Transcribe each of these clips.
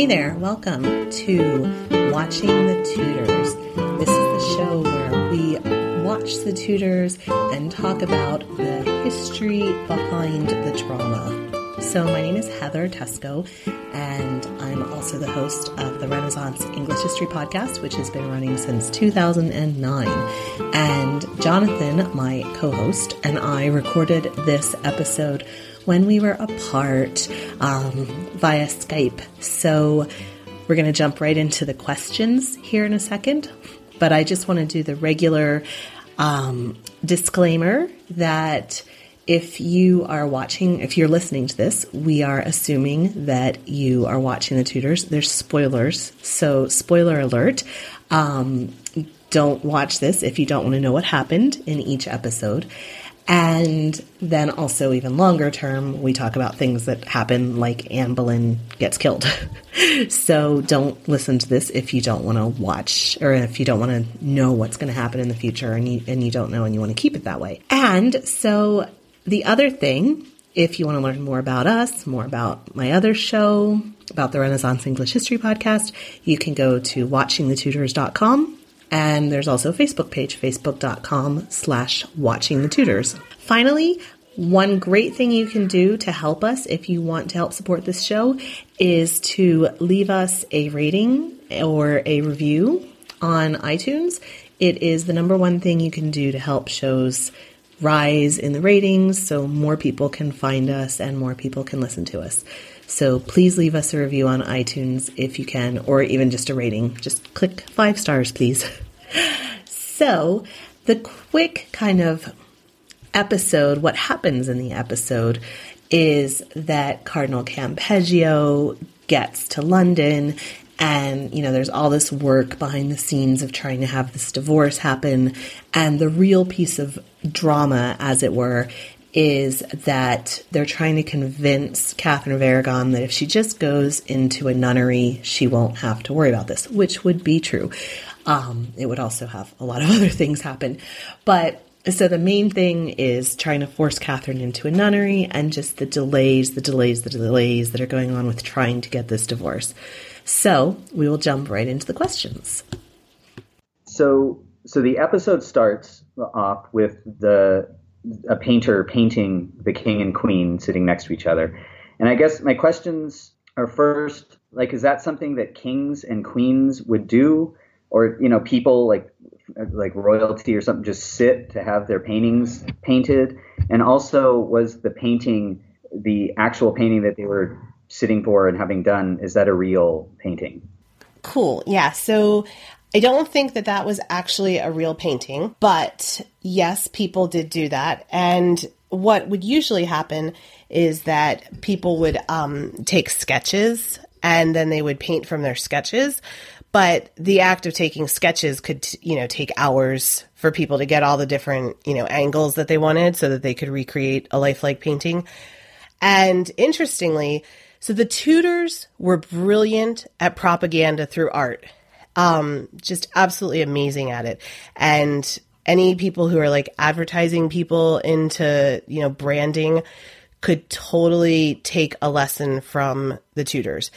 Hey there, welcome to Watching the Tudors. This is the show where we watch the Tudors and talk about the history behind the drama. So, my name is Heather Teysko, and I'm also the host of the Renaissance English History Podcast, which has been running since 2009. And Jonathan, my co host, and I recorded this episode when we were apart um, via Skype. So we're going to jump right into the questions here in a second. But I just want to do the regular um, disclaimer that if you are watching, if you're listening to this, we are assuming that you are watching the Tudors. There's spoilers. So, spoiler alert. Um, don't watch this if you don't want to know what happened in each episode. And then also even longer term, we talk about things that happen like Anne Boleyn gets killed. so don't listen to this if you don't want to watch or if you don't want to know what's going to happen in the future and you, and you don't know and you want to keep it that way. And so the other thing, if you want to learn more about us, more about my other show, about the Renaissance English History podcast, you can go to watchingthetudors.com and there's also a Facebook page, facebook.com slash watching the Tudors. Finally, one great thing you can do to help us if you want to help support this show is to leave us a rating or a review on iTunes. It is the number one thing you can do to help shows rise in the ratings so more people can find us and more people can listen to us. So please leave us a review on iTunes if you can, or even just a rating. Just click five stars, please. so, the quick kind of episode, what happens in the episode is that Cardinal Campeggio gets to London and you know there's all this work behind the scenes of trying to have this divorce happen and the real piece of drama as it were is that they're trying to convince Catherine of Aragon that if she just goes into a nunnery, she won't have to worry about this, which would be true. Um, it would also have a lot of other things happen. But so the main thing is trying to force Catherine into a nunnery and just the delays, the delays, the delays that are going on with trying to get this divorce. So we will jump right into the questions. So, so the episode starts off with the a painter painting the king and queen sitting next to each other. And I guess my questions are first, like, is that something that kings and queens would do, or you know, people like like royalty or something just sit to have their paintings painted? And also, was the painting the actual painting that they were sitting for and having done? Is that a real painting? Cool. Yeah. So I don't think that that was actually a real painting, but yes, people did do that. And what would usually happen is that people would um, take sketches and then they would paint from their sketches. But the act of taking sketches could, you know, take hours for people to get all the different, you know, angles that they wanted so that they could recreate a lifelike painting. And interestingly, so the Tudors were brilliant at propaganda through art um, just absolutely amazing at it. And any people who are like advertising people into, you know, branding could totally take a lesson from the Tudors.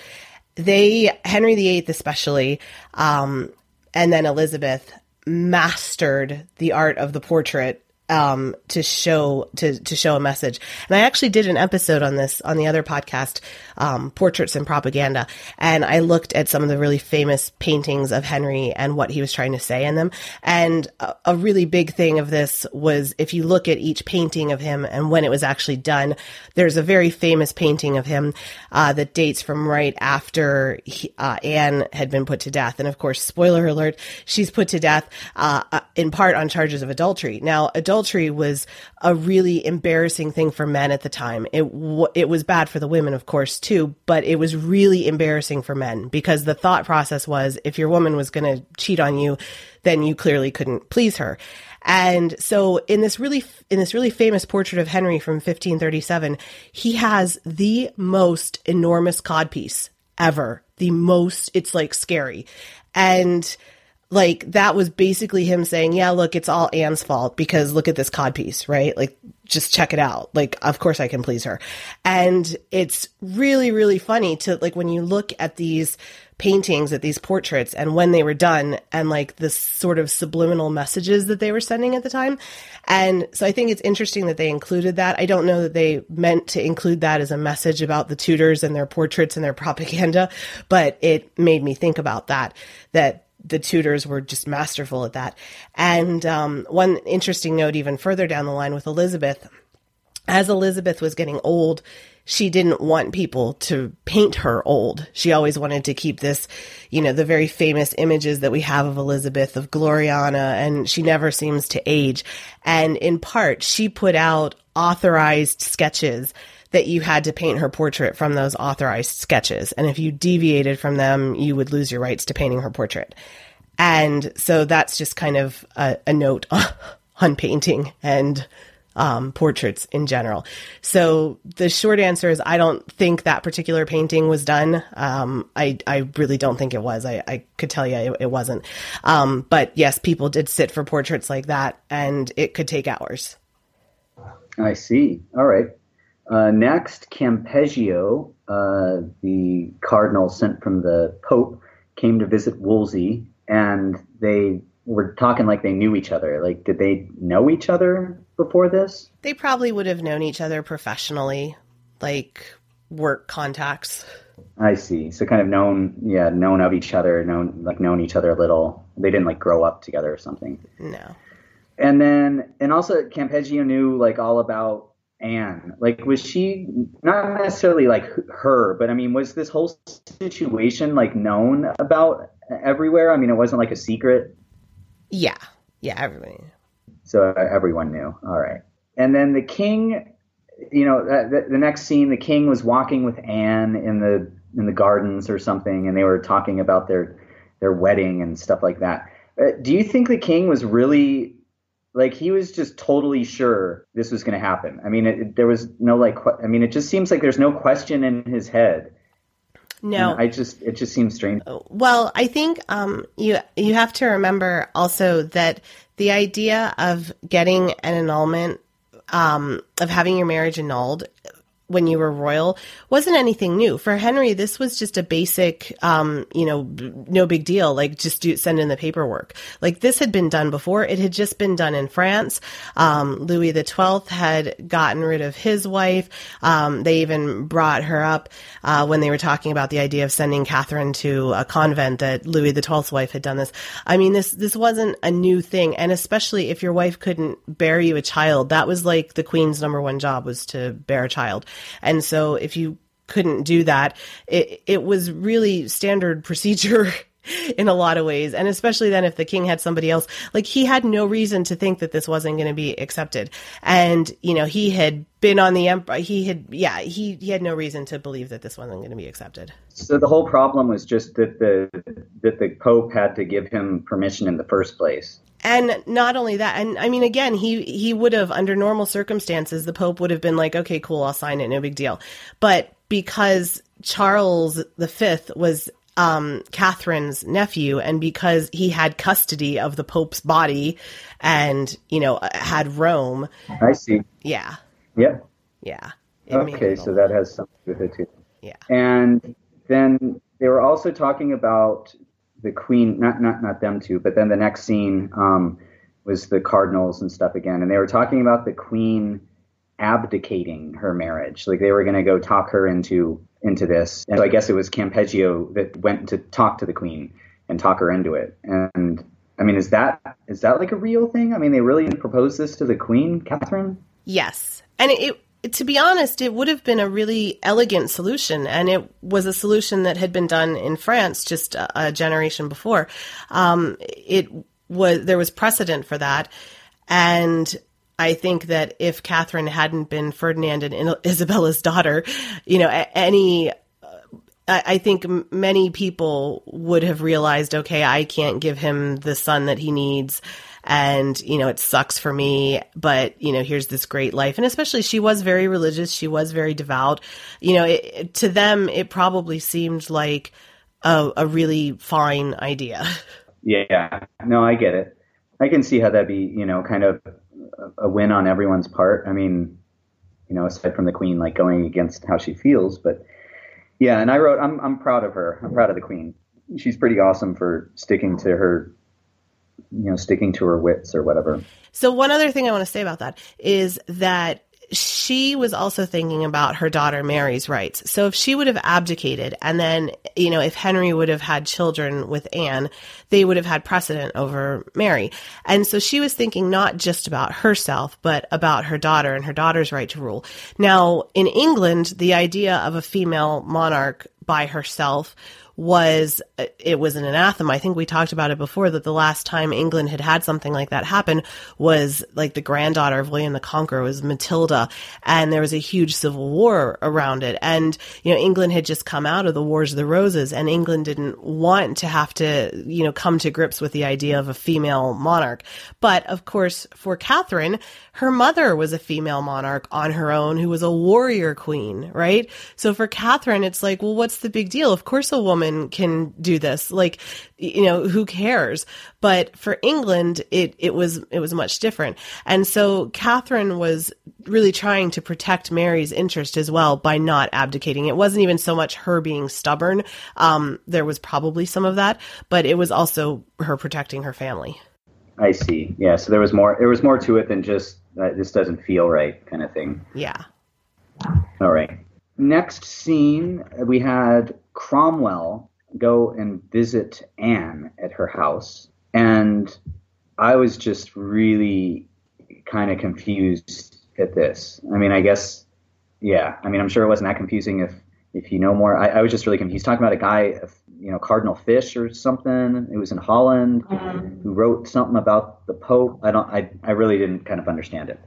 They, Henry VIII especially, um, and then Elizabeth, mastered the art of the portrait um, to show to to show a message. And I actually did an episode on this on the other podcast, um, Portraits and Propaganda, and I looked at some of the really famous paintings of Henry and what he was trying to say in them. And a, a really big thing of this was if you look at each painting of him and when it was actually done, there's a very famous painting of him uh, that dates from right after he, uh, Anne had been put to death. And of course, spoiler alert, she's put to death uh, uh in part on charges of adultery. Now, adultery was a really embarrassing thing for men at the time. It w- it was bad for the women, of course, too, but it was really embarrassing for men because the thought process was if your woman was going to cheat on you, then you clearly couldn't please her. And so in this really in this really famous portrait of Henry from 1537, he has the most enormous codpiece ever. The most it's like scary. And like that was basically him saying, "Yeah, look, it's all Anne's fault because look at this codpiece, right? Like just check it out. Like of course I can please her." And it's really really funny to like when you look at these paintings at these portraits and when they were done and like the sort of subliminal messages that they were sending at the time. And so I think it's interesting that they included that. I don't know that they meant to include that as a message about the Tudors and their portraits and their propaganda, but it made me think about that that the Tudors were just masterful at that. And um, one interesting note, even further down the line with Elizabeth, as Elizabeth was getting old, she didn't want people to paint her old. She always wanted to keep this, you know, the very famous images that we have of Elizabeth, of Gloriana, and she never seems to age. And in part, she put out authorized sketches that you had to paint her portrait from those authorized sketches. And if you deviated from them, you would lose your rights to painting her portrait. And so that's just kind of a, a note on painting and um, portraits in general. So the short answer is I don't think that particular painting was done. Um, I, I really don't think it was. I, I could tell you it, it wasn't. Um, but yes, people did sit for portraits like that and it could take hours. I see. All right. Uh, next, Campeggio, uh, the cardinal sent from the Pope, came to visit Wolsey, and they were talking like they knew each other. Like, did they know each other before this? They probably would have known each other professionally, like work contacts. I see. So kind of known, yeah, known of each other, known like known each other a little. They didn't like grow up together or something. No. And then, and also Campeggio knew like all about Anne? Like, was she not necessarily like her, but I mean, was this whole situation like known about everywhere? I mean, it wasn't like a secret. Yeah, yeah, everybody. So uh, everyone knew. All right, and then the king. You know, the, the next scene, the king was walking with Anne in the in the gardens or something, and they were talking about their their wedding and stuff like that. Uh, do you think the king was really like he was just totally sure this was going to happen. I mean, it, there was no like. I mean, it just seems like there's no question in his head. No, and I just it just seems strange. Well, I think um, you you have to remember also that the idea of getting an annulment um, of having your marriage annulled when you were royal wasn't anything new for Henry. This was just a basic, um, you know, no big deal. Like just do send in the paperwork. Like this had been done before. It had just been done in France. Um, Louis the Twelfth had gotten rid of his wife. Um, they even brought her up uh, when they were talking about the idea of sending Catherine to a convent. That Louis the Twelfth's wife had done this. I mean, this this wasn't a new thing, and especially if your wife couldn't bear you a child, that was like the queen's number one job was to bear a child. And so if you couldn't do that, it, it was really standard procedure in a lot of ways. And especially then if the king had somebody else, like he had no reason to think that this wasn't going to be accepted. And, you know, he had been on the empire. He had, yeah, he, he had no reason to believe that this wasn't going to be accepted. So the whole problem was just that the, that the Pope had to give him permission in the first place. And not only that, and I mean, again, he he would have, under normal circumstances, the Pope would have been like, okay, cool, I'll sign it, no big deal. But because Charles V was um, Catherine's nephew, and because he had custody of the Pope's body, and you know had Rome. I see. Yeah. Yeah. Yeah. okay, so that has something to do with it too. Yeah. And then they were also talking about the queen, not not not them two, but then the next scene um, was the cardinals and stuff again, and they were talking about the queen abdicating her marriage, like they were going to go talk her into into this. And so I guess it was Campeggio that went to talk to the queen and talk her into it. And I mean, is that is that like a real thing? I mean, they really proposed this to the queen, Catherine? Yes. And it, it, to be honest, it would have been a really elegant solution. And it was a solution that had been done in France just a, a generation before. Um, it was, there was precedent for that. And I think that if Catherine hadn't been Ferdinand and Isabella's daughter, you know, any I I think many people would have realized, okay, I can't give him the son that he needs. And, you know, it sucks for me, but, you know, here's this great life. And especially she was very religious. She was very devout. You know, it, to them, it probably seemed like a, a really fine idea. Yeah, no, I get it. I can see how that'd be, you know, kind of a- a win on everyone's part. I mean, you know, aside from the queen like going against how she feels, but yeah. And I wrote, I'm I'm proud of her. I'm proud of the queen. She's pretty awesome for sticking to her, you know, sticking to her wits or whatever. So one other thing I want to say about that is that she was also thinking about her daughter Mary's rights. So if she would have abdicated and then, you know, if Henry would have had children with Anne, they would have had precedent over Mary. And so she was thinking not just about herself, but about her daughter and her daughter's right to rule. Now, in England, the idea of a female monarch by herself was it was an anathema. I think we talked about it before that the last time England had had something like that happen was like the granddaughter of William the Conqueror was Matilda, and there was a huge civil war around it. And you know, England had just come out of the Wars of the Roses, and England didn't want to have to you know come to grips with the idea of a female monarch. But of course, for Catherine, her mother was a female monarch on her own who was a warrior queen, right? So for Catherine, it's like, well, what's the big deal? Of course, a woman can do this. Like, you know, who cares? But for England, it, it was, it was much different. And so Catherine was really trying to protect Mary's interest as well by not abdicating. It wasn't even so much her being stubborn. Um, there was probably some of that, but it was also her protecting her family. I see. Yeah. So there was more. There was more to it than just this doesn't feel right kind of thing. Yeah. All right. Next scene, we had Cromwell go and visit Anne at her house. And I was just really kind of confused at this. I mean, I guess, yeah. I mean, I'm sure it wasn't that confusing if, if you know more. I, I was just really confused. He's talking about a guy, you know, Cardinal Fish or something. It was in Holland mm-hmm. who wrote something about the Pope. I don't, I, I really didn't kind of understand it.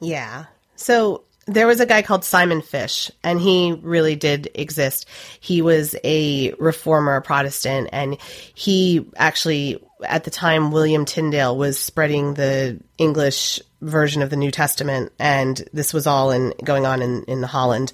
Yeah. So there was a guy called Simon Fish, and he really did exist. He was a reformer, a Protestant, and he actually, at the time, William Tyndale was spreading the English version of the New Testament, and this was all in going on in in the Holland,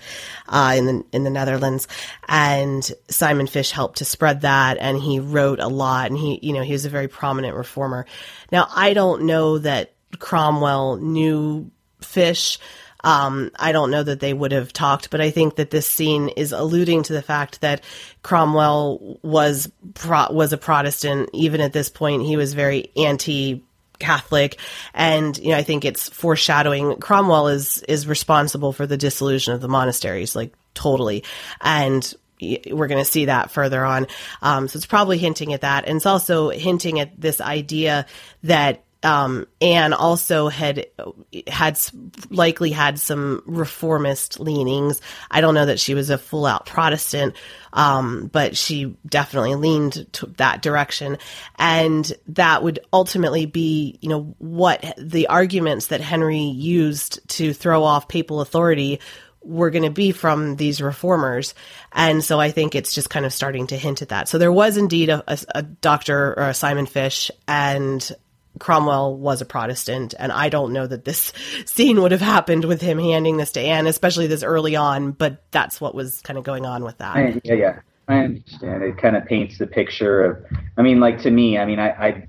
uh, in the in the Netherlands, and Simon Fish helped to spread that, and he wrote a lot, and he you know he was a very prominent reformer. Now I don't know that Cromwell knew Fish. Um, I don't know that they would have talked, but I think that this scene is alluding to the fact that Cromwell was pro- was a Protestant. Even at this point, he was very anti Catholic, and you know I think it's foreshadowing. Cromwell is is responsible for the dissolution of the monasteries, like totally, and we're going to see that further on. Um, so it's probably hinting at that, and it's also hinting at this idea that um, Anne also had had likely had some reformist leanings. I don't know that she was a full out Protestant, um, but she definitely leaned to that direction, and that would ultimately be, you know, what the arguments that Henry used to throw off papal authority were going to be from these reformers. And so I think it's just kind of starting to hint at that. So there was indeed a, a, a doctor or a Simon Fish and Cromwell was a Protestant, and I don't know that this scene would have happened with him handing this to Anne, especially this early on. But that's what was kind of going on with that. I, yeah, yeah, I understand. It kind of paints the picture of. I mean, like to me, I mean, I, I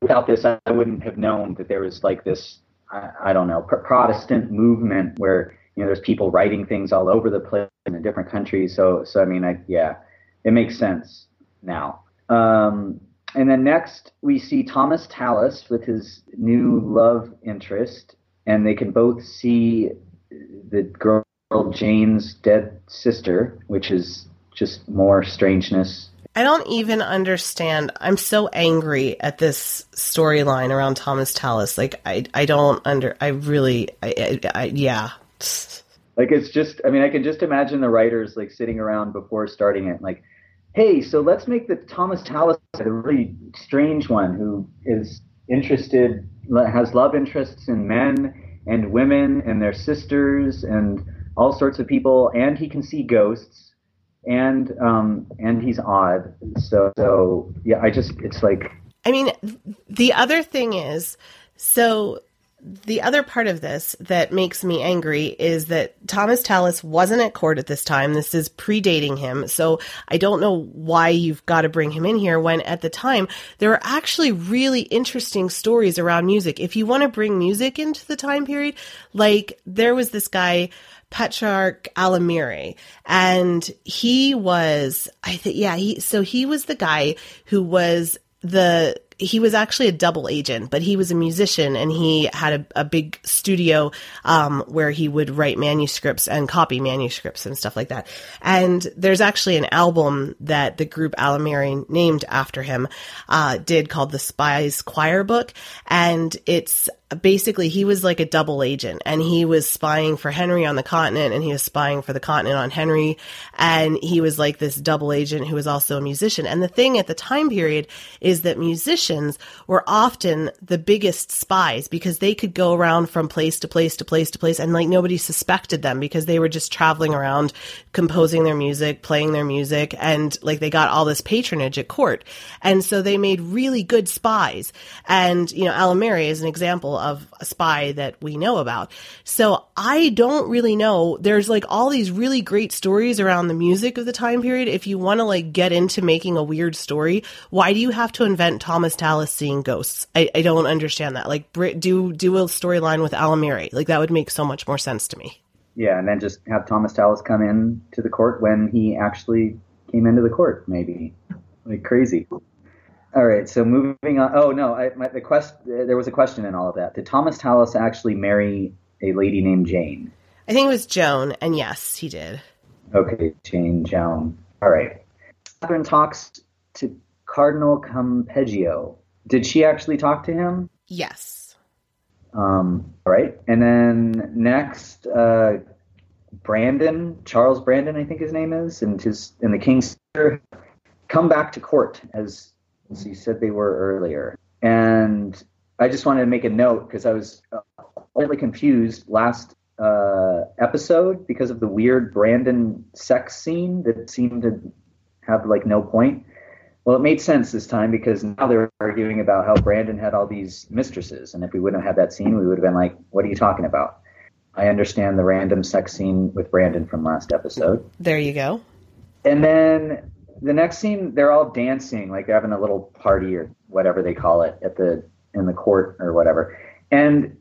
without this, I wouldn't have known that there was like this. I, I don't know, Protestant movement where you know, there's people writing things all over the place in different countries. So, so I mean, I, yeah, it makes sense now. Um, and then next we see Thomas Tallis with his new love interest, and they can both see the girl Jane's dead sister, which is just more strangeness. I don't even understand. I'm so angry at this storyline around Thomas Tallis. Like, I, I don't under. I really, I, I, I yeah. Like it's just. I mean, I can just imagine the writers like sitting around before starting it, like, hey, so let's make the Thomas Tallis a really strange one who is interested, has love interests in men and women and their sisters and all sorts of people, and he can see ghosts, and um, and he's odd. So so yeah, I just it's like. I mean, the other thing is, so the other part of this that makes me angry is that Thomas Tallis wasn't at court at this time. This is predating him. So I don't know why you've got to bring him in here when at the time there are actually really interesting stories around music. If you want to bring music into the time period, like there was this guy, Petrus Alamire, and he was, I think, yeah, he, so he was the guy who was the he was actually a double agent, but he was a musician and he had a, a big studio um, where he would write manuscripts and copy manuscripts and stuff like that. And there's actually an album that the group Alamire named after him uh, did called the Spy's Choir Book, and it's basically he was like a double agent and he was spying for Henry on the continent and he was spying for the continent on Henry. And he was like this double agent who was also a musician. And the thing at the time period is that musicians were often the biggest spies because they could go around from place to place to place to place and like nobody suspected them because they were just traveling around composing their music playing their music and like they got all this patronage at court and so they made really good spies and you know Alamire is an example of a spy that we know about. So I don't really know. There's like all these really great stories around the music of the time period. If you want to like get into making a weird story, why do you have to invent Thomas Tallis seeing ghosts? I, I don't understand that. Like do do a storyline with Alamire. Like that would make so much more sense to me. Yeah, and then just have Thomas Tallis come in to the court when he actually came into the court, maybe. Like crazy. All right, so moving on. Oh no, I, my, the quest. There was a question in all of that. Did Thomas Tallis actually marry a lady named Jane? I think it was Joan, and yes, he did. Okay, Jane Joan. All right. Catherine talks to Cardinal Campeggio. Did she actually talk to him? Yes. Um, all right, and then next, uh, Brandon Charles Brandon, I think his name is, and his and the King's come back to court as as you said they were earlier. And I just wanted to make a note because I was slightly confused last uh, episode because of the weird Brandon sex scene that seemed to have like no point. Well, it made sense this time because now they're arguing about how Brandon had all these mistresses, and if we wouldn't have had that scene, we would have been like, "What are you talking about?" I understand the random sex scene with Brandon from last episode. There you go. And then the next scene, they're all dancing, like they're having a little party or whatever they call it at the in the court or whatever. And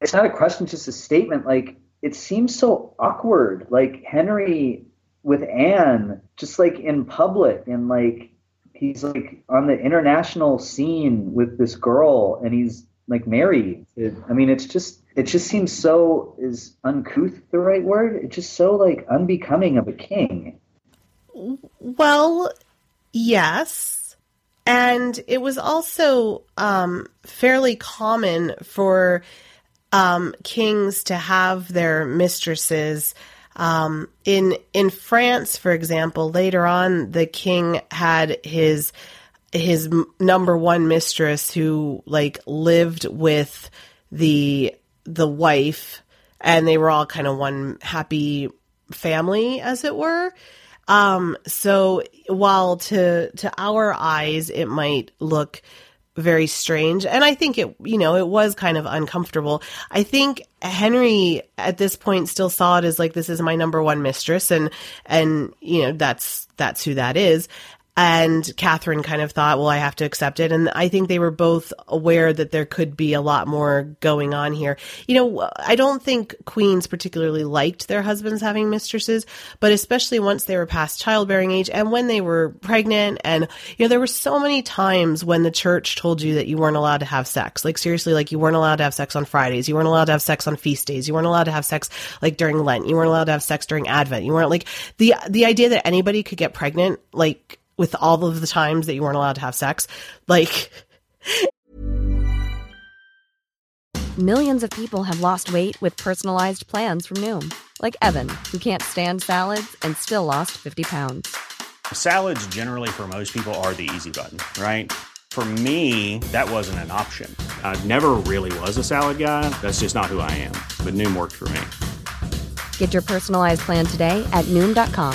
it's not a question, just a statement. Like it seems so awkward. Like Henry with Anne, just like in public, and like he's like on the international scene with this girl, and he's like married. It, I mean, it's just it just seems so is uncouth the right word? It's just so like unbecoming of a king. Well, yes. And it was also um, fairly common for um, kings to have their mistresses. Um, in in France, for example, later on, the king had his his number one mistress who like lived with the the wife, and they were all kind of one happy family, as it were. Um, so while to to our eyes it might look very strange, and I think it you know it was kind of uncomfortable. I think Henry at this point still saw it as like this is my number one mistress, and and you know that's that's who that is. And Catherine kind of thought, well, I have to accept it. And I think they were both aware that there could be a lot more going on here. You know, I don't think queens particularly liked their husbands having mistresses, but especially once they were past childbearing age and when they were pregnant. And, you know, there were so many times when the church told you that you weren't allowed to have sex. Like, seriously, like you weren't allowed to have sex on Fridays. You weren't allowed to have sex on feast days. You weren't allowed to have sex like during Lent. You weren't allowed to have sex during Advent. You weren't like the, the idea that anybody could get pregnant, like, with all of the times that you weren't allowed to have sex. Like, Millions of people have lost weight with personalized plans from Noom, like Evan, who can't stand salads and still lost 50 pounds. Salads, generally, for most people, are the easy button, right? For me, that wasn't an option. I never really was a salad guy. That's just not who I am. But Noom worked for me. Get your personalized plan today at Noom.com.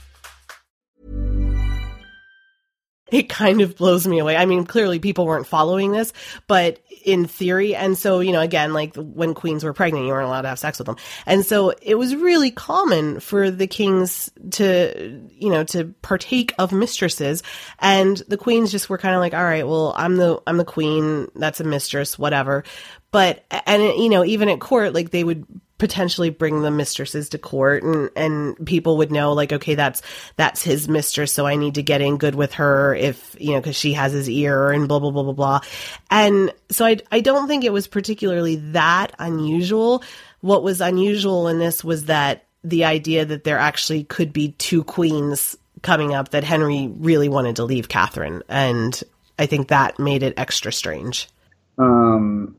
It kind of blows me away. I mean, clearly people weren't following this, but in theory, and so, you know, again, like when queens were pregnant, you weren't allowed to have sex with them. And so it was really common for the kings to, you know, to partake of mistresses. And the queens just were kind of like, all right, well, I'm the, I'm the queen. That's a mistress, whatever. But, and, you know, even at court, like they would potentially bring the mistresses to court and and people would know like okay that's that's his mistress so I need to get in good with her if you know cuz she has his ear and blah blah blah blah blah. And so I I don't think it was particularly that unusual. What was unusual in this was that the idea that there actually could be two queens coming up that Henry really wanted to leave Catherine and I think that made it extra strange. Um,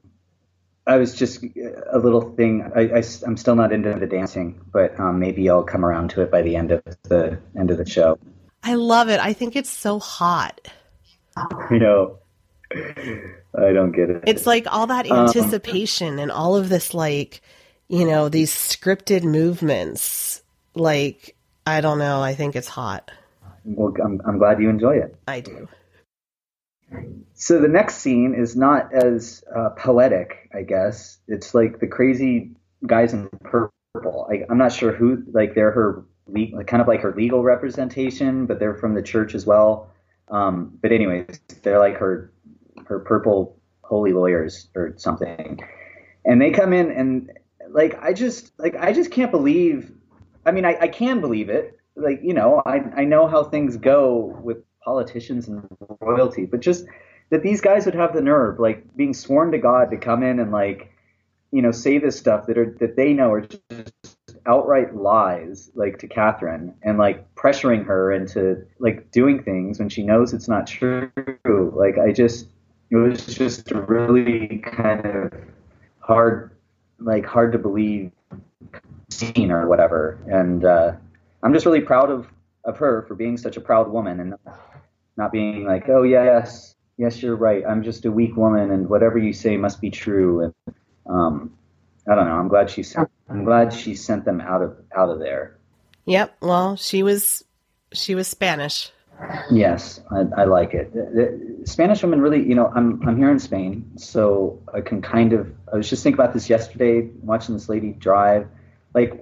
I was just a little thing. I, I, am still not into the dancing, but um, maybe I'll come around to it by the end of the end of the show. I love it. I think it's so hot. You know, I don't get it. It's like all that anticipation um, and all of this, like, you know, these scripted movements. Like, I don't know. I think it's hot. Well, I'm, I'm glad you enjoy it. I do. So the next scene is not as uh, poetic, I guess. It's like the crazy guys in purple. I, I'm not sure who, like they're her, kind of like her legal representation, but they're from the church as well. Um, but anyways, they're like her, her purple holy lawyers or something, and they come in and like I just like I just can't believe. I mean, I, I can believe it. Like you know, I I know how things go with politicians and royalty, but just that these guys would have the nerve, like being sworn to God, to come in and like, you know, say this stuff that are that they know are just outright lies, like to Catherine, and like pressuring her into like doing things when she knows it's not true. Like I just, it was just really kind of hard, like hard to believe scene or whatever. And uh, I'm just really proud of of her for being such a proud woman and not being like, oh yes, yes, you're right. I'm just a weak woman, and whatever you say must be true. And um, I don't know. I'm glad she sent. I'm glad she sent them out of out of there. Yep. Well, she was she was Spanish. Yes, I, I like it. The, the Spanish women really, you know, I'm I'm here in Spain, so I can kind of. I was just thinking about this yesterday, watching this lady drive. Like,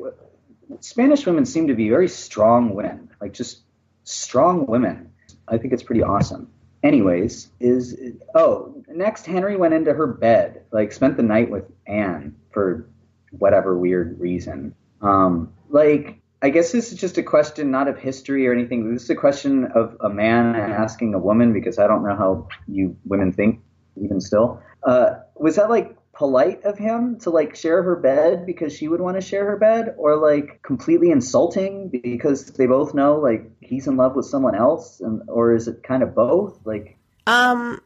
Spanish women seem to be very strong women, like just strong women. I think it's pretty awesome. Anyways, is oh next Henry went into her bed, like spent the night with Anne for whatever weird reason. Um, like I guess this is just a question not of history or anything. This is a question of a man asking a woman because I don't know how you women think even still. Uh, was that like polite of him to like share her bed because she would want to share her bed or like completely insulting because they both know like he's in love with someone else and or is it kind of both? Like um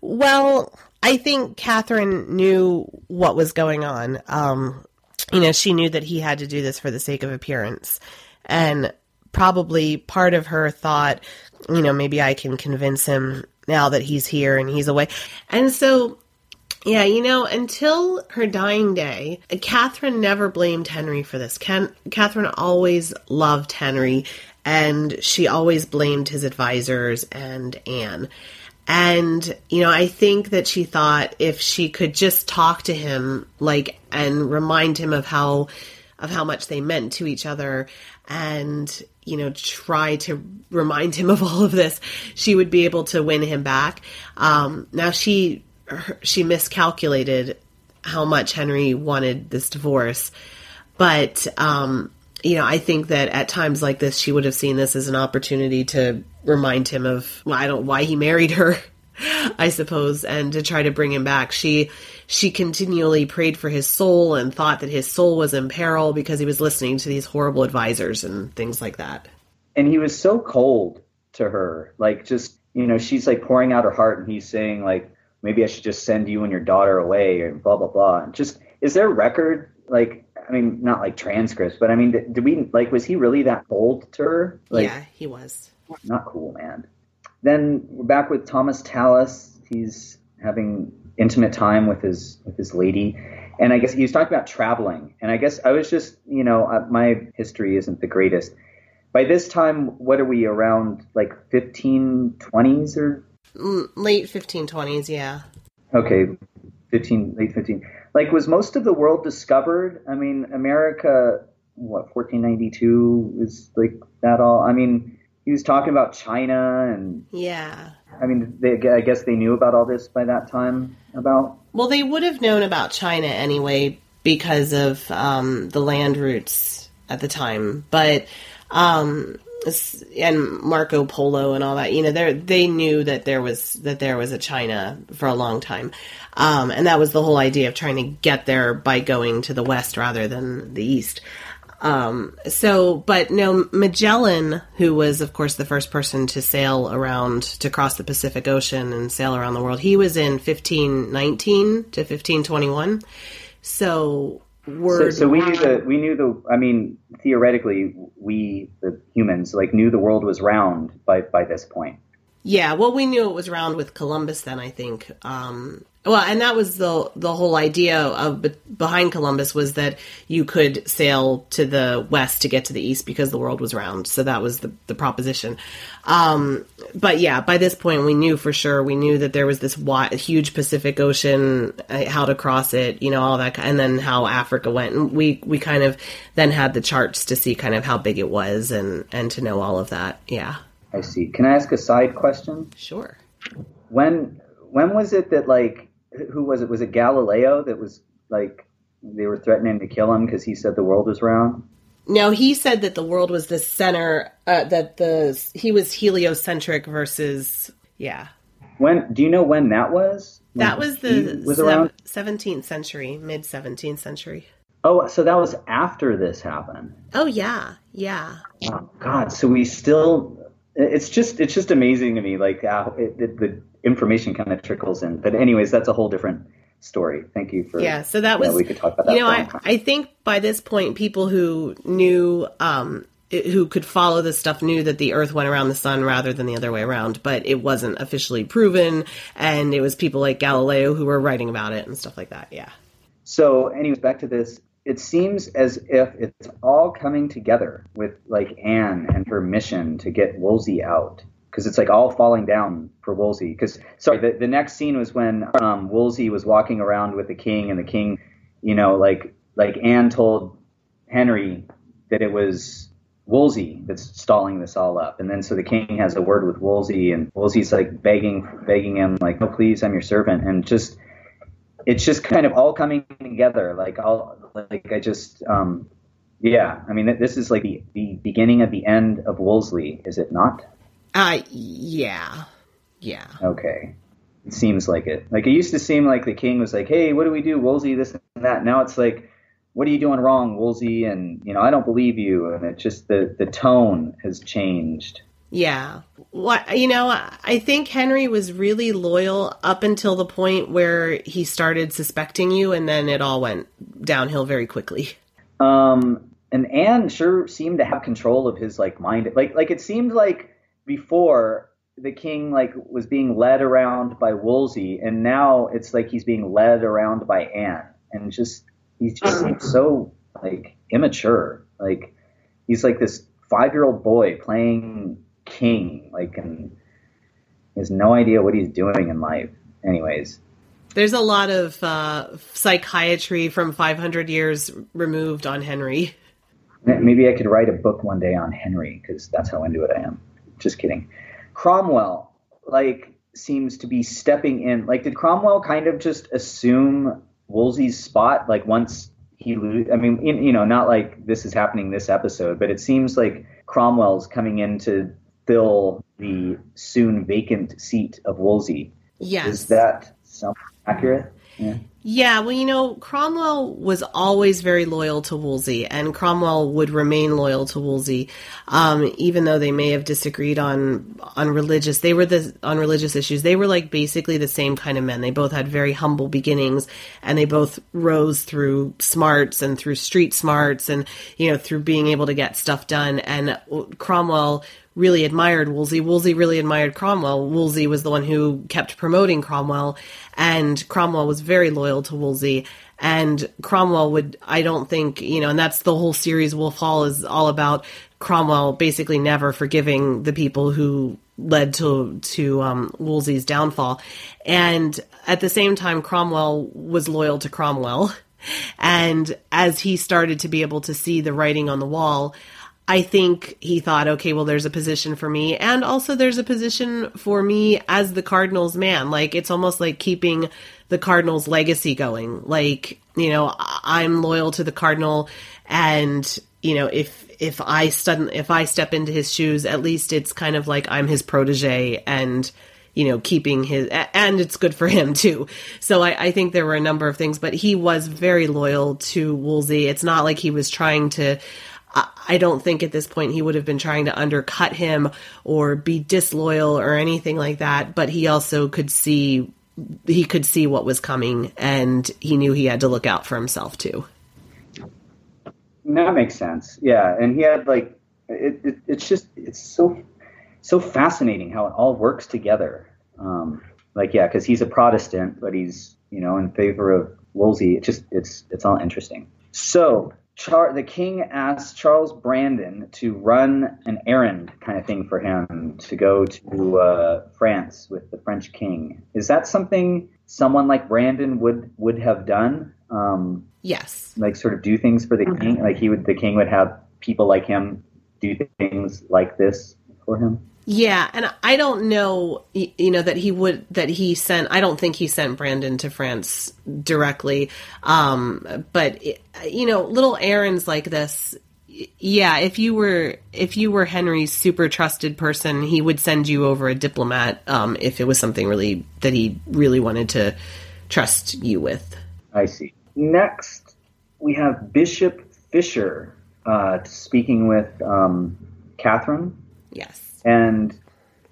well i think catherine knew what was going on. Um you know she knew that he had to do this for the sake of appearance. And probably part of her thought you know maybe i can convince him now that he's here and he's away. And so yeah, you know, until her dying day, Catherine never blamed Henry for this. Ken- Catherine always loved Henry, and she always blamed his advisors and Anne. And, you know, I think that she thought if she could just talk to him, like, and remind him of how, of how much they meant to each other and, you know, try to remind him of all of this, she would be able to win him back. Um, now she, she miscalculated how much Henry wanted this divorce. But, um, you know, I think that at times like this, she would have seen this as an opportunity to remind him of, well, I don't, why he married her, I suppose, and to try to bring him back. She, she continually prayed for his soul and thought that his soul was in peril because he was listening to these horrible advisors and things like that. And he was so cold to her, like just, you know, she's like pouring out her heart and he's saying like, maybe I should just send you and your daughter away and blah, blah, blah. And just, is there a record like I mean, not like transcripts, but I mean, did, did we like? Was he really that bold to her? Like, yeah, he was. Not cool, man. Then we're back with Thomas Tallis. He's having intimate time with his with his lady, and I guess he was talking about traveling. And I guess I was just, you know, uh, my history isn't the greatest. By this time, what are we around? Like fifteen twenties or late fifteen twenties? Yeah. Okay, fifteen, late fifteen like was most of the world discovered i mean america what 1492 is like that all i mean he was talking about china and yeah i mean they, i guess they knew about all this by that time about well they would have known about china anyway because of um, the land routes at the time but um, and Marco Polo and all that, you know, they knew that there was that there was a China for a long time, um, and that was the whole idea of trying to get there by going to the west rather than the east. Um, so, but no, Magellan, who was, of course, the first person to sail around to cross the Pacific Ocean and sail around the world, he was in 1519 to 1521. So word. So, so we knew the we knew the. I mean, theoretically, we the humans like knew the world was round by by this point. Yeah, well, we knew it was round with Columbus then. I think. Um, well, and that was the the whole idea of behind Columbus was that you could sail to the west to get to the east because the world was round. So that was the the proposition. Um, but yeah, by this point we knew for sure. We knew that there was this wide, huge Pacific Ocean, uh, how to cross it, you know, all that, and then how Africa went. And we we kind of then had the charts to see kind of how big it was and and to know all of that. Yeah. I see. Can I ask a side question? Sure. When when was it that like who was it? Was it Galileo that was like they were threatening to kill him because he said the world was round? No, he said that the world was the center. Uh, that the he was heliocentric versus yeah. When do you know when that was? When that was the was around seventeenth century, mid seventeenth century. Oh, so that was after this happened. Oh yeah, yeah. Oh God, so we still. It's just it's just amazing to me, like how it, it, the information kind of trickles in. But anyways, that's a whole different story. Thank you for yeah. So that was know, we could talk about that. You know, I I think by this point, people who knew um, who could follow this stuff knew that the Earth went around the sun rather than the other way around, but it wasn't officially proven, and it was people like Galileo who were writing about it and stuff like that. Yeah. So, anyways, back to this. It seems as if it's all coming together with like Anne and her mission to get Wolsey out because it's like all falling down for Wolsey. Because sorry, the, the next scene was when um, Wolsey was walking around with the king, and the king, you know, like like Anne told Henry that it was Wolsey that's stalling this all up, and then so the king has a word with Wolsey, and Wolsey's like begging begging him like, no, please, I'm your servant, and just it's just kind of all coming together. Like all like I just um, yeah, I mean this is like the, the beginning of the end of Wolsey, is it not? Uh, yeah. Yeah. Okay. It seems like it. Like it used to seem like the king was like, "Hey, what do we do, Wolsey? This and that." Now it's like, "What are you doing wrong, Wolsey?" And you know, I don't believe you. And it just the the tone has changed. Yeah. What you know, I think Henry was really loyal up until the point where he started suspecting you, and then it all went downhill very quickly. Um, and Anne sure seemed to have control of his like mind. Like like it seemed like before the king like was being led around by Wolsey, and now it's like he's being led around by Anne, and just he just seems so like immature. Like he's like this five year old boy playing king, like and He has no idea what he's doing in life. Anyways, There's a lot of uh, psychiatry from 500 years removed on Henry. maybe I could write a book one day on Henry because that's how into it I am. Just kidding. Cromwell, like, seems to be stepping in. Like, did Cromwell kind of just assume Wolsey's spot? Like, once he lose, I mean, in, you know, not like this is happening this episode, but it seems like Cromwell's coming in to fill the soon vacant seat of Wolsey. Yes. Is that accurate? Yeah. Yeah, well, you know, Cromwell was always very loyal to Wolsey, and Cromwell would remain loyal to Wolsey, um, even though they may have disagreed on on religious. They were the on religious issues. They were like basically the same kind of men. They both had very humble beginnings, and they both rose through smarts and through street smarts, and you know, through being able to get stuff done. And Cromwell really admired Wolsey. Wolsey really admired Cromwell. Wolsey was the one who kept promoting Cromwell, and Cromwell was very loyal to Wolsey. And Cromwell would, I don't think, you know, and that's the whole series. Wolf Hall is all about Cromwell basically never forgiving the people who led to to um, Wolsey's downfall. And at the same time, Cromwell was loyal to Cromwell. And as he started to be able to see the writing on the wall, I think he thought, okay, well, there's a position for me, and also there's a position for me as the Cardinals man. Like it's almost like keeping the Cardinals legacy going. Like you know, I'm loyal to the Cardinal, and you know, if if I stud- if I step into his shoes, at least it's kind of like I'm his protege, and you know, keeping his, and it's good for him too. So I, I think there were a number of things, but he was very loyal to Wolsey. It's not like he was trying to. I don't think at this point he would have been trying to undercut him or be disloyal or anything like that. But he also could see he could see what was coming, and he knew he had to look out for himself too. That makes sense. Yeah, and he had like it, it it's just it's so so fascinating how it all works together. Um, like yeah, because he's a Protestant, but he's you know in favor of Wolsey. It just it's it's all interesting. So Char- the king asked Charles Brandon to run an errand kind of thing for him to go to uh, France with the French king. Is that something someone like Brandon would would have done? Um, yes, like sort of do things for the king. Like he would, the king would have people like him do things like this for him. Yeah, and I don't know, you know, that he would that he sent. I don't think he sent Brandon to France directly, um, but you know, little errands like this. Yeah, if you were if you were Henry's super trusted person, he would send you over a diplomat um, if it was something really that he really wanted to trust you with. I see. Next, we have Bishop Fisher uh, speaking with um, Catherine. Yes. And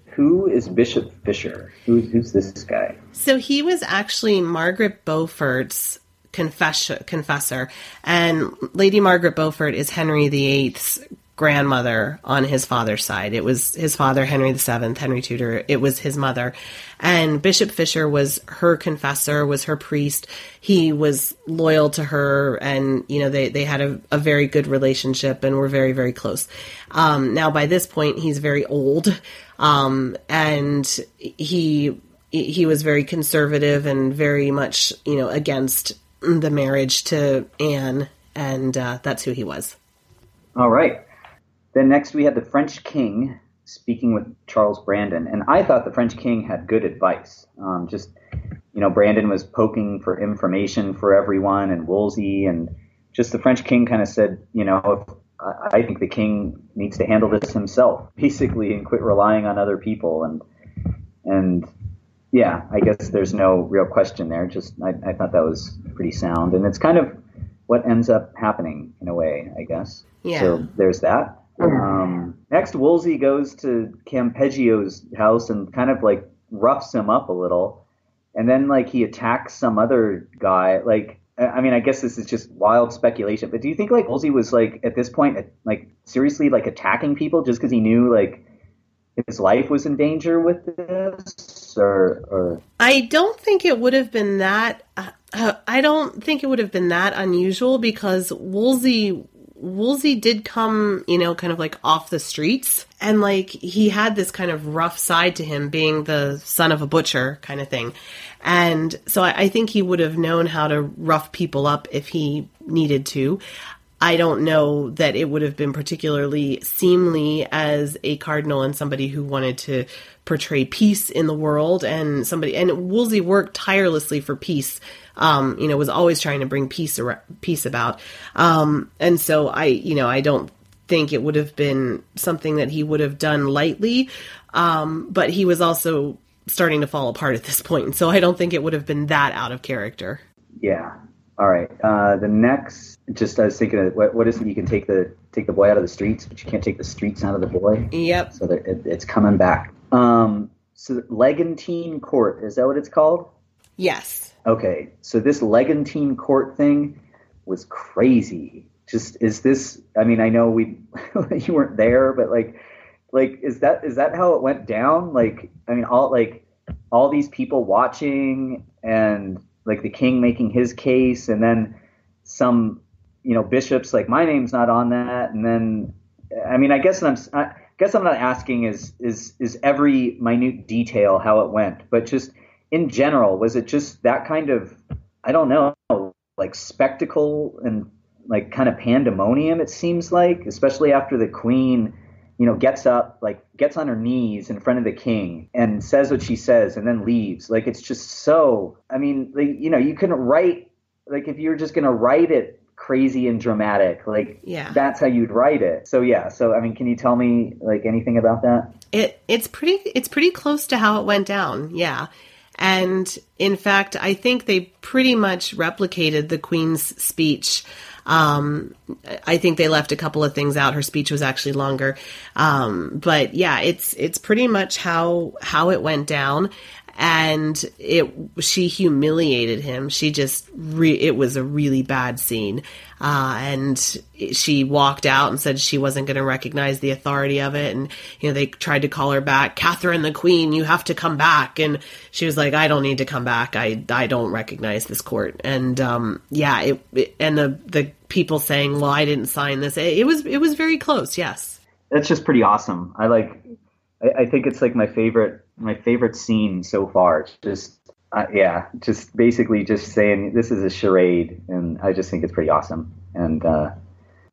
who is Bishop Fisher? Who, who's this guy? So he was actually Margaret Beaufort's confessor, confessor, and Lady Margaret Beaufort is Henry VIII's grandmother on his father's side. It was his father, Henry VII, Henry Tudor. It was his mother. And Bishop Fisher was her confessor, was her priest. He was loyal to her and, you know, they, they had a, a very good relationship and were very, very close. Um, now by this point, he's very old. Um, and he, he was very conservative and very much, you know, against the marriage to Anne. And, uh, that's who he was. All right. Then next we had the French king speaking with Charles Brandon, and I thought the French king had good advice. Um, just you know, Brandon was poking for information for everyone, and Wolsey, and just the French king kind of said, you know, if, I think the king needs to handle this himself, basically, and quit relying on other people, and and yeah, I guess there's no real question there. Just I, I thought that was pretty sound, and it's kind of what ends up happening in a way, I guess. Yeah. So there's that. Um, next, Wolsey goes to Campeggio's house and kind of like roughs him up a little, and then like he attacks some other guy. Like, I mean, I guess this is just wild speculation, but do you think like Wolsey was like at this point like seriously like attacking people just because he knew like his life was in danger with this, or, or... I don't think it would have been that. Uh, I don't think it would have been that unusual because Wolsey Wolsey did come, you know, kind of like off the streets. And like he had this kind of rough side to him, being the son of a butcher kind of thing. And so I, I think he would have known how to rough people up if he needed to. I don't know that it would have been particularly seemly as a cardinal and somebody who wanted to portray peace in the world and somebody and Wolsey worked tirelessly for peace. Um, you know, was always trying to bring peace ar- peace about. Um, and so I, you know, I don't think it would have been something that he would have done lightly. Um, but he was also starting to fall apart at this point, so I don't think it would have been that out of character. Yeah. All right. Uh, the next, just I was thinking, of, what, what is it? You can take the take the boy out of the streets, but you can't take the streets out of the boy. Yep. So it, it's coming back. Um, so Legatine Court is that what it's called? Yes. Okay. So this Legatine Court thing was crazy. Just is this? I mean, I know we you weren't there, but like, like is that is that how it went down? Like, I mean, all like all these people watching and like the king making his case and then some you know bishops like my name's not on that and then i mean i guess i'm i guess i'm not asking is is is every minute detail how it went but just in general was it just that kind of i don't know like spectacle and like kind of pandemonium it seems like especially after the queen you know, gets up, like gets on her knees in front of the king and says what she says and then leaves. Like it's just so. I mean, like, you know, you couldn't write like if you're just gonna write it crazy and dramatic, like Yeah. that's how you'd write it. So yeah. So I mean, can you tell me like anything about that? It it's pretty it's pretty close to how it went down. Yeah. And in fact, I think they pretty much replicated the Queen's speech. Um, I think they left a couple of things out. Her speech was actually longer. Um, but yeah, it's it's pretty much how how it went down. And it she humiliated him. She just re- it was a really bad scene. Uh, and she walked out and said she wasn't going to recognize the authority of it. And, you know, they tried to call her back, Catherine the Queen, you have to come back. And she was like, I don't need to come back. I, I don't recognize this court. And, um, yeah, it, it and the, the people saying, well, I didn't sign this. It, it was, it was very close. Yes. That's just pretty awesome. I like. I, I think it's like my favorite my favorite scene so far. Just uh, yeah, just basically just saying this is a charade, and I just think it's pretty awesome. And uh,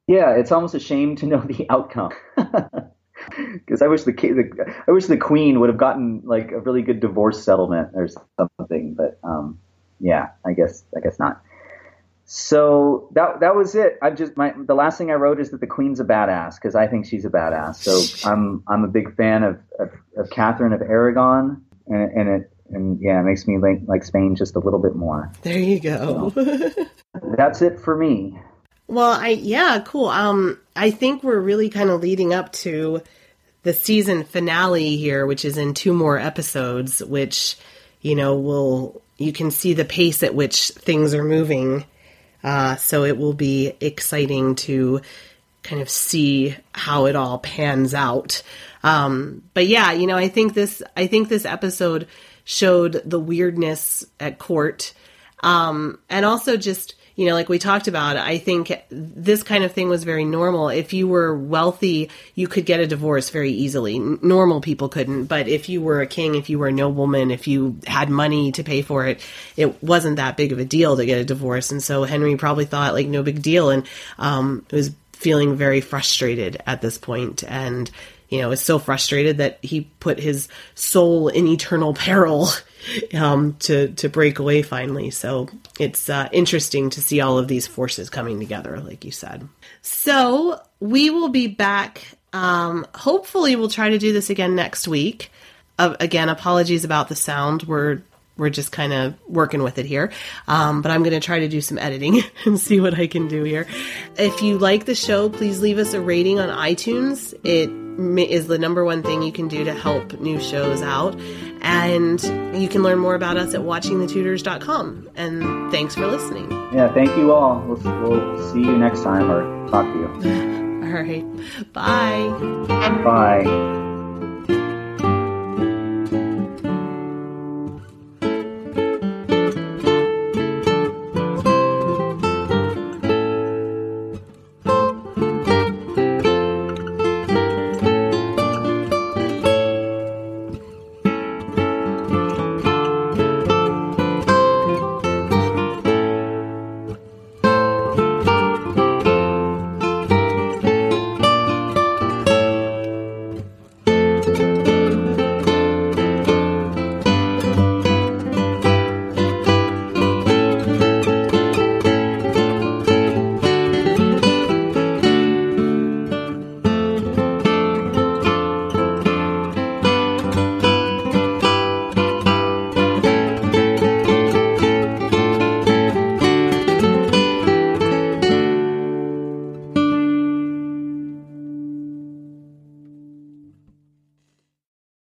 yeah, it's almost a shame to know the outcome because I wish the, the I wish the queen would have gotten like a really good divorce settlement or something. But um, yeah, I guess I guess not. So that that was it. I just my the last thing I wrote is that the queen's a badass because I think she's a badass. So I'm I'm a big fan of of, of Catherine of Aragon, and, and it and yeah, it makes me like, like Spain just a little bit more. There you go. That's it for me. Well, I yeah, cool. Um, I think we're really kind of leading up to the season finale here, which is in two more episodes. Which you know will you can see the pace at which things are moving. Uh, so it will be exciting to kind of see how it all pans out. Um, but yeah, you know, I think this I think this episode showed the weirdness at court, um, and also just you know, like we talked about, I think this kind of thing was very normal. If you were wealthy, you could get a divorce very easily. Normal people couldn't, but if you were a king, if you were a nobleman, if you had money to pay for it, it wasn't that big of a deal to get a divorce. And so Henry probably thought like no big deal, and um, was feeling very frustrated at this point, and you know, is so frustrated that he put his soul in eternal peril um, to to break away finally. So it's uh, interesting to see all of these forces coming together, like you said. So we will be back. Um, hopefully, we'll try to do this again next week. Uh, again, apologies about the sound. We're we're just kind of working with it here. Um, but I'm going to try to do some editing and see what I can do here. If you like the show, please leave us a rating on iTunes. It is the number one thing you can do to help new shows out. And you can learn more about us at watchingthetudors.com. And thanks for listening. Yeah, thank you all. We'll, we'll see you next time or talk to you. All right. Bye. Bye.